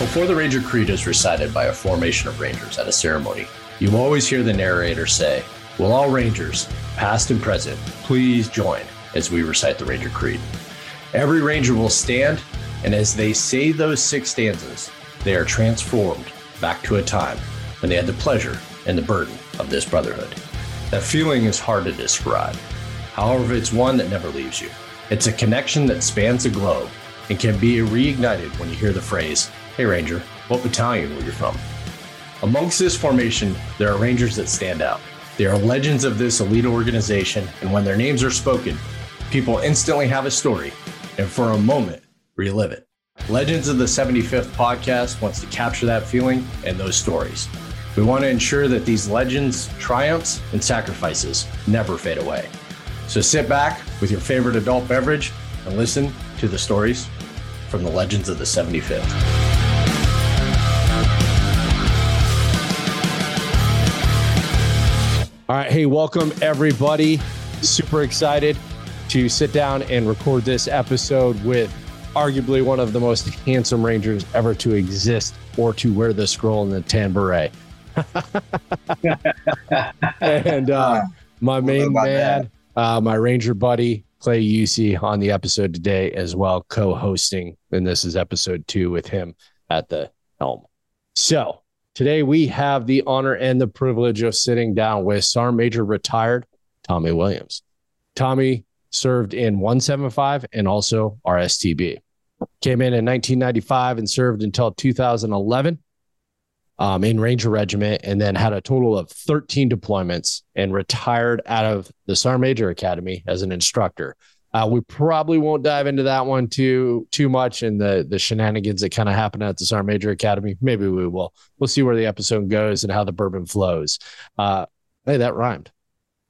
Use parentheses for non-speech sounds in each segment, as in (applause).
Before the Ranger Creed is recited by a formation of Rangers at a ceremony, you always hear the narrator say, Will all Rangers, past and present, please join as we recite the Ranger Creed? Every Ranger will stand, and as they say those six stanzas, they are transformed back to a time when they had the pleasure and the burden of this brotherhood. That feeling is hard to describe. However, it's one that never leaves you. It's a connection that spans the globe and can be reignited when you hear the phrase, Hey Ranger, what battalion were you from? Amongst this formation, there are Rangers that stand out. They are legends of this elite organization, and when their names are spoken, people instantly have a story and for a moment relive it. Legends of the 75th podcast wants to capture that feeling and those stories. We want to ensure that these legends, triumphs, and sacrifices never fade away. So sit back with your favorite adult beverage and listen to the stories from the legends of the 75th. All right. Hey, welcome everybody. Super excited to sit down and record this episode with arguably one of the most handsome Rangers ever to exist or to wear the scroll in the tan beret. (laughs) and uh, my main man, uh, my Ranger buddy, Clay Usey, on the episode today as well, co hosting. And this is episode two with him at the helm. So today we have the honor and the privilege of sitting down with Sergeant Major retired Tommy Williams. Tommy served in 175 and also RSTB. Came in in 1995 and served until 2011 um, in Ranger Regiment, and then had a total of 13 deployments and retired out of the Sergeant Major Academy as an instructor. Uh, we probably won't dive into that one too too much and the the shenanigans that kind of happen at the Sergeant Major Academy. Maybe we will. We'll see where the episode goes and how the bourbon flows. Uh, hey, that rhymed.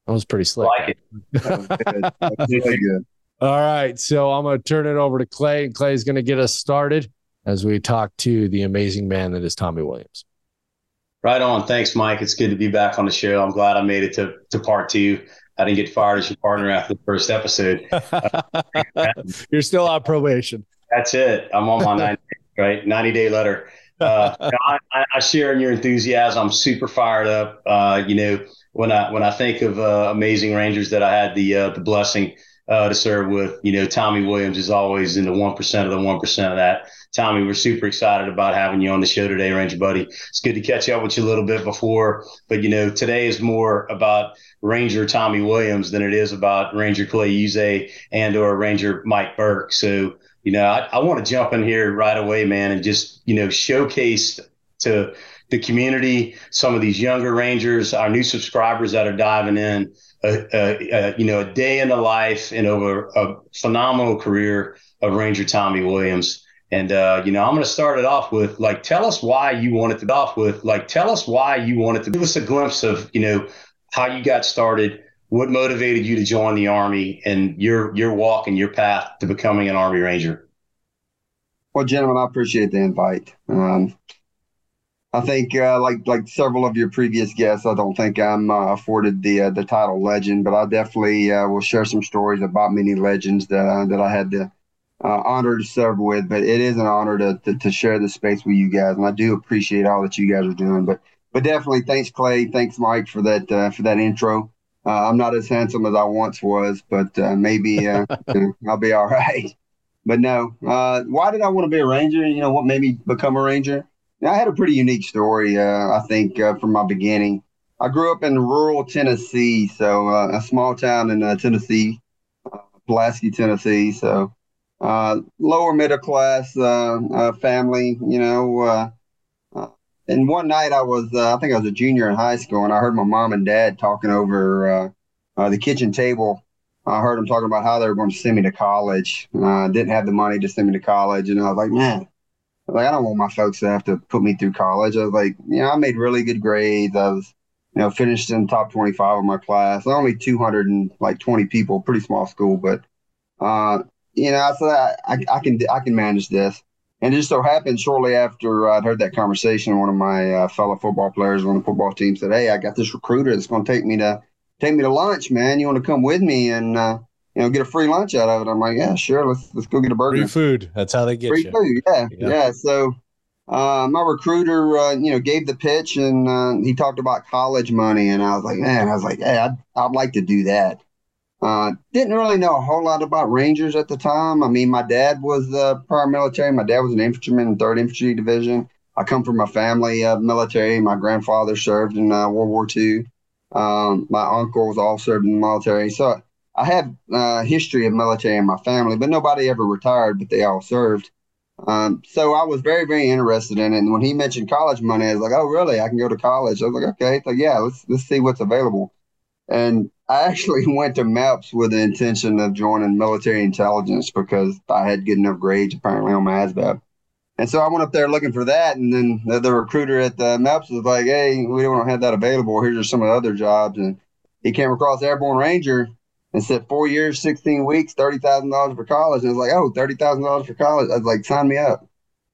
That was pretty slick. I like it. really (laughs) good. All right. So I'm going to turn it over to Clay, and Clay's going to get us started as we talk to the amazing man that is Tommy Williams. Right on. Thanks, Mike. It's good to be back on the show. I'm glad I made it to, to part two. I didn't get fired as your partner after the first episode. (laughs) You're still on probation. That's it. I'm on my 90, right? 90 day letter. Uh, I, I, share in your enthusiasm. I'm super fired up. Uh, you know, when I when I think of uh, amazing Rangers that I had the uh, the blessing uh, to serve with. You know, Tommy Williams is always in the 1% of the 1% of that. Tommy, we're super excited about having you on the show today, Ranger Buddy. It's good to catch up with you a little bit before, but you know, today is more about Ranger Tommy Williams than it is about Ranger Clay Usey and or Ranger Mike Burke. So, you know, I, I want to jump in here right away, man, and just, you know, showcase to the community, some of these younger Rangers, our new subscribers that are diving in, a, a, you know a day in the life and over a phenomenal career of Ranger Tommy Williams. And uh, you know, I'm going to start it off with like, tell us why you wanted to off with like, tell us why you wanted to give us a glimpse of you know how you got started, what motivated you to join the army, and your your walk and your path to becoming an Army Ranger. Well, gentlemen, I appreciate the invite. Um, I think, uh, like like several of your previous guests, I don't think I'm uh, afforded the uh, the title legend, but I definitely uh, will share some stories about many legends that uh, that I had the uh, honor to serve with. But it is an honor to, to, to share this space with you guys, and I do appreciate all that you guys are doing. But but definitely, thanks Clay, thanks Mike for that for that intro. I'm not as handsome as I once was, but maybe (laughs) I'll be all right. But no, why did I want to be a ranger? You know what made me become a ranger? I had a pretty unique story, uh, I think, uh, from my beginning. I grew up in rural Tennessee, so uh, a small town in uh, Tennessee, uh, Pulaski, Tennessee. So uh, lower middle class family, you know. and one night I was, I think I was a junior in high school, and I heard my mom and dad talking over the kitchen table. I heard them talking about how they were going to send me to college. I didn't have the money to send me to college, and I was like, man like I don't want my folks to have to put me through college. I was like, you know, I made really good grades. I was, you know, finished in top 25 of my class. Only 200 and like 20 people, pretty small school, but uh, you know, I said I, I, can I can manage this. And it just so happened shortly after I'd heard that conversation, one of my uh, fellow football players on the football team said, "Hey, I got this recruiter that's going to take me to take me to lunch, man. You want to come with me?" And uh, you know, get a free lunch out of it. I'm like, yeah, sure. Let's let's go get a burger. Free food. That's how they get free you. food. Yeah, yeah. So uh, my recruiter, uh, you know, gave the pitch and uh, he talked about college money, and I was like, man, I was like, hey, I'd, I'd like to do that. Uh, didn't really know a whole lot about Rangers at the time. I mean, my dad was uh, prior military. My dad was an infantryman in Third Infantry Division. I come from a family of military. My grandfather served in uh, World War II. Um, my uncles all served in the military. So I have a history of military in my family, but nobody ever retired, but they all served. Um, so I was very, very interested in it. And when he mentioned college money, I was like, "Oh, really? I can go to college." I was like, "Okay, so yeah, let's let's see what's available." And I (laughs) actually went to MEPS with the intention of joining military intelligence because I had good enough grades apparently on my ASVAB. And so I went up there looking for that, and then the, the recruiter at the MEPS was like, "Hey, we don't have that available. Here's some of the other jobs." And he came across Airborne Ranger and said, four years, 16 weeks, $30,000 for college. And I was like, oh, $30,000 for college. I was like, sign me up.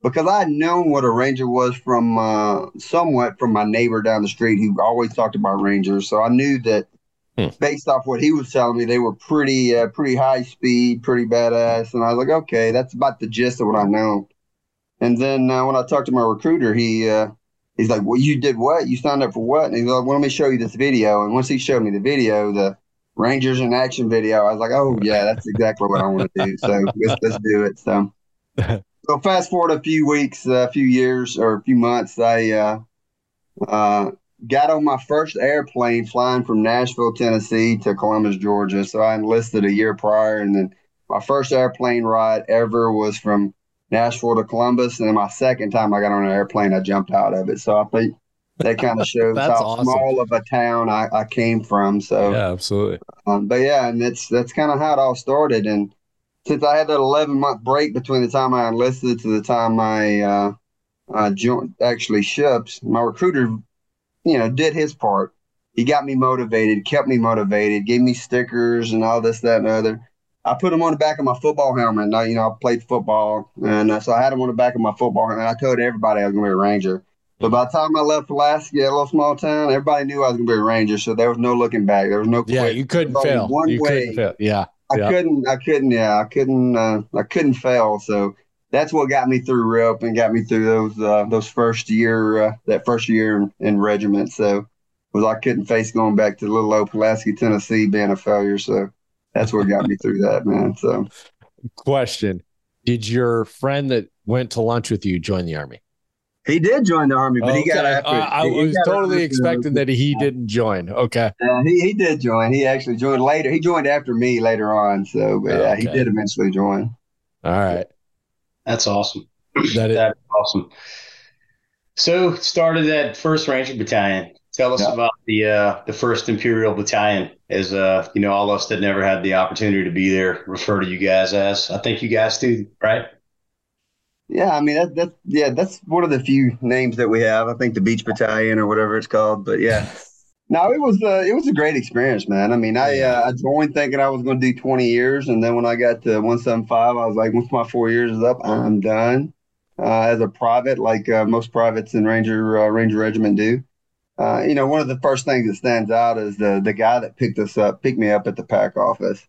Because I had known what a ranger was from uh, somewhat from my neighbor down the street who always talked about rangers. So I knew that hmm. based off what he was telling me, they were pretty, uh, pretty high speed, pretty badass. And I was like, okay, that's about the gist of what I know. And then uh, when I talked to my recruiter, he, uh, he's like, well, you did what? You signed up for what? And he's like, well, let me show you this video. And once he showed me the video, the, Rangers in action video. I was like, oh yeah, that's exactly what I want to do. So let's, let's do it. So, (laughs) so fast forward a few weeks, a few years, or a few months, I uh, uh, got on my first airplane flying from Nashville, Tennessee to Columbus, Georgia. So I enlisted a year prior, and then my first airplane ride ever was from Nashville to Columbus. And then my second time I got on an airplane, I jumped out of it. So I think that kind of (laughs) shows how awesome. small of a town I, I came from. So yeah, absolutely. Um, but yeah, and that's that's kind of how it all started. And since I had that 11 month break between the time I enlisted to the time I uh, uh, joined, actually ships, my recruiter, you know, did his part. He got me motivated, kept me motivated, gave me stickers and all this, that, and other. I put them on the back of my football helmet. And I, you know, I played football, and uh, so I had them on the back of my football helmet. I told everybody I was going to be a ranger. But by the time I left Pulaski, a little small town, everybody knew I was going to be a ranger, so there was no looking back. There was no. Yeah, you couldn't fail. One you way. Fail. Yeah, I yeah. couldn't. I couldn't. Yeah, I couldn't. Uh, I couldn't fail. So that's what got me through RIP and got me through those uh, those first year uh, that first year in, in regiment. So was I couldn't face going back to little old Pulaski, Tennessee, being a failure. So that's what got me (laughs) through that, man. So, question: Did your friend that went to lunch with you join the army? He did join the army, but okay. he got after. Uh, I he, was totally expecting that he didn't join. Okay. Uh, he he did join. He actually joined later. He joined after me later on. So, but okay. he did eventually join. All right. That's awesome. That is That's awesome. So, started that first Ranger Battalion. Tell us yeah. about the uh, the first Imperial Battalion. As uh, you know, all of us that never had the opportunity to be there refer to you guys as. I think you guys do, right? Yeah, I mean that that's yeah, that's one of the few names that we have. I think the Beach Battalion or whatever it's called. But yeah. (laughs) No, it was uh, it was a great experience, man. I mean, I uh, I joined thinking I was going to do 20 years, and then when I got to 175, I was like, once my four years is up, I'm done. Uh, as a private, like uh, most privates in Ranger uh, Ranger Regiment do, uh, you know, one of the first things that stands out is the the guy that picked us up, picked me up at the PAC office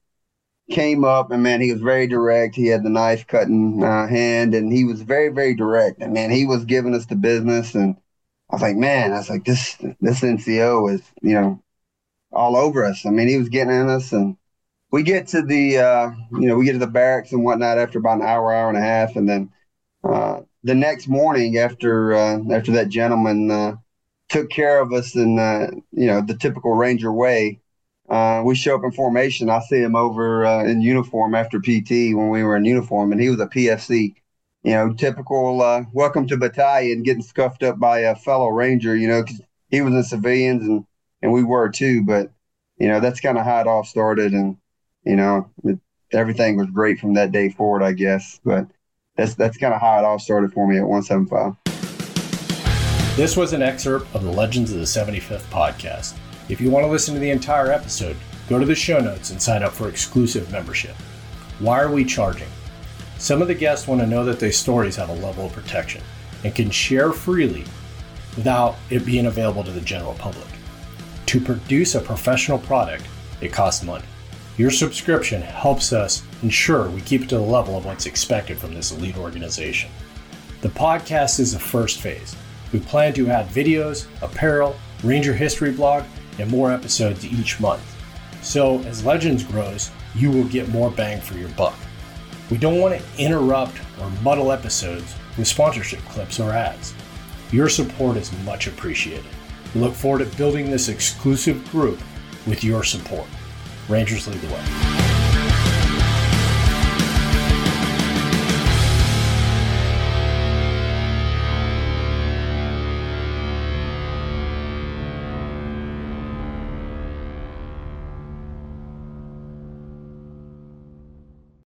came up and man, he was very direct. He had the knife cutting uh, hand, and he was very, very direct. And man, he was giving us the business, and I was like, man, I was like, this this NCO is you know all over us. I mean, he was getting in us, and we get to the uh, you know we get to the barracks and whatnot after about an hour, hour and a half, and then uh, the next morning after uh, after that gentleman uh, took care of us in uh, you know the typical Ranger way uh, we show up in formation. I see him over uh, in uniform after PT when we were in uniform, and he was a PFC. You know, typical uh, welcome to battalion, getting scuffed up by a fellow ranger. You know, cause he was in civilians and and we were too. But you know, that's kind of how it all started, and you know, it, everything was great from that day forward, I guess. But that's that's kind of how it all started for me at 175. This was an excerpt of the Legends of the 75th podcast. If you want to listen to the entire episode, go to the show notes and sign up for exclusive membership. Why are we charging? Some of the guests want to know that their stories have a level of protection and can share freely without it being available to the general public. To produce a professional product, it costs money. Your subscription helps us ensure we keep it to the level of what's expected from this elite organization. The podcast is the first phase. We plan to add videos, apparel, Ranger history blog, and more episodes each month. So, as Legends grows, you will get more bang for your buck. We don't want to interrupt or muddle episodes with sponsorship clips or ads. Your support is much appreciated. We look forward to building this exclusive group with your support. Rangers lead the way.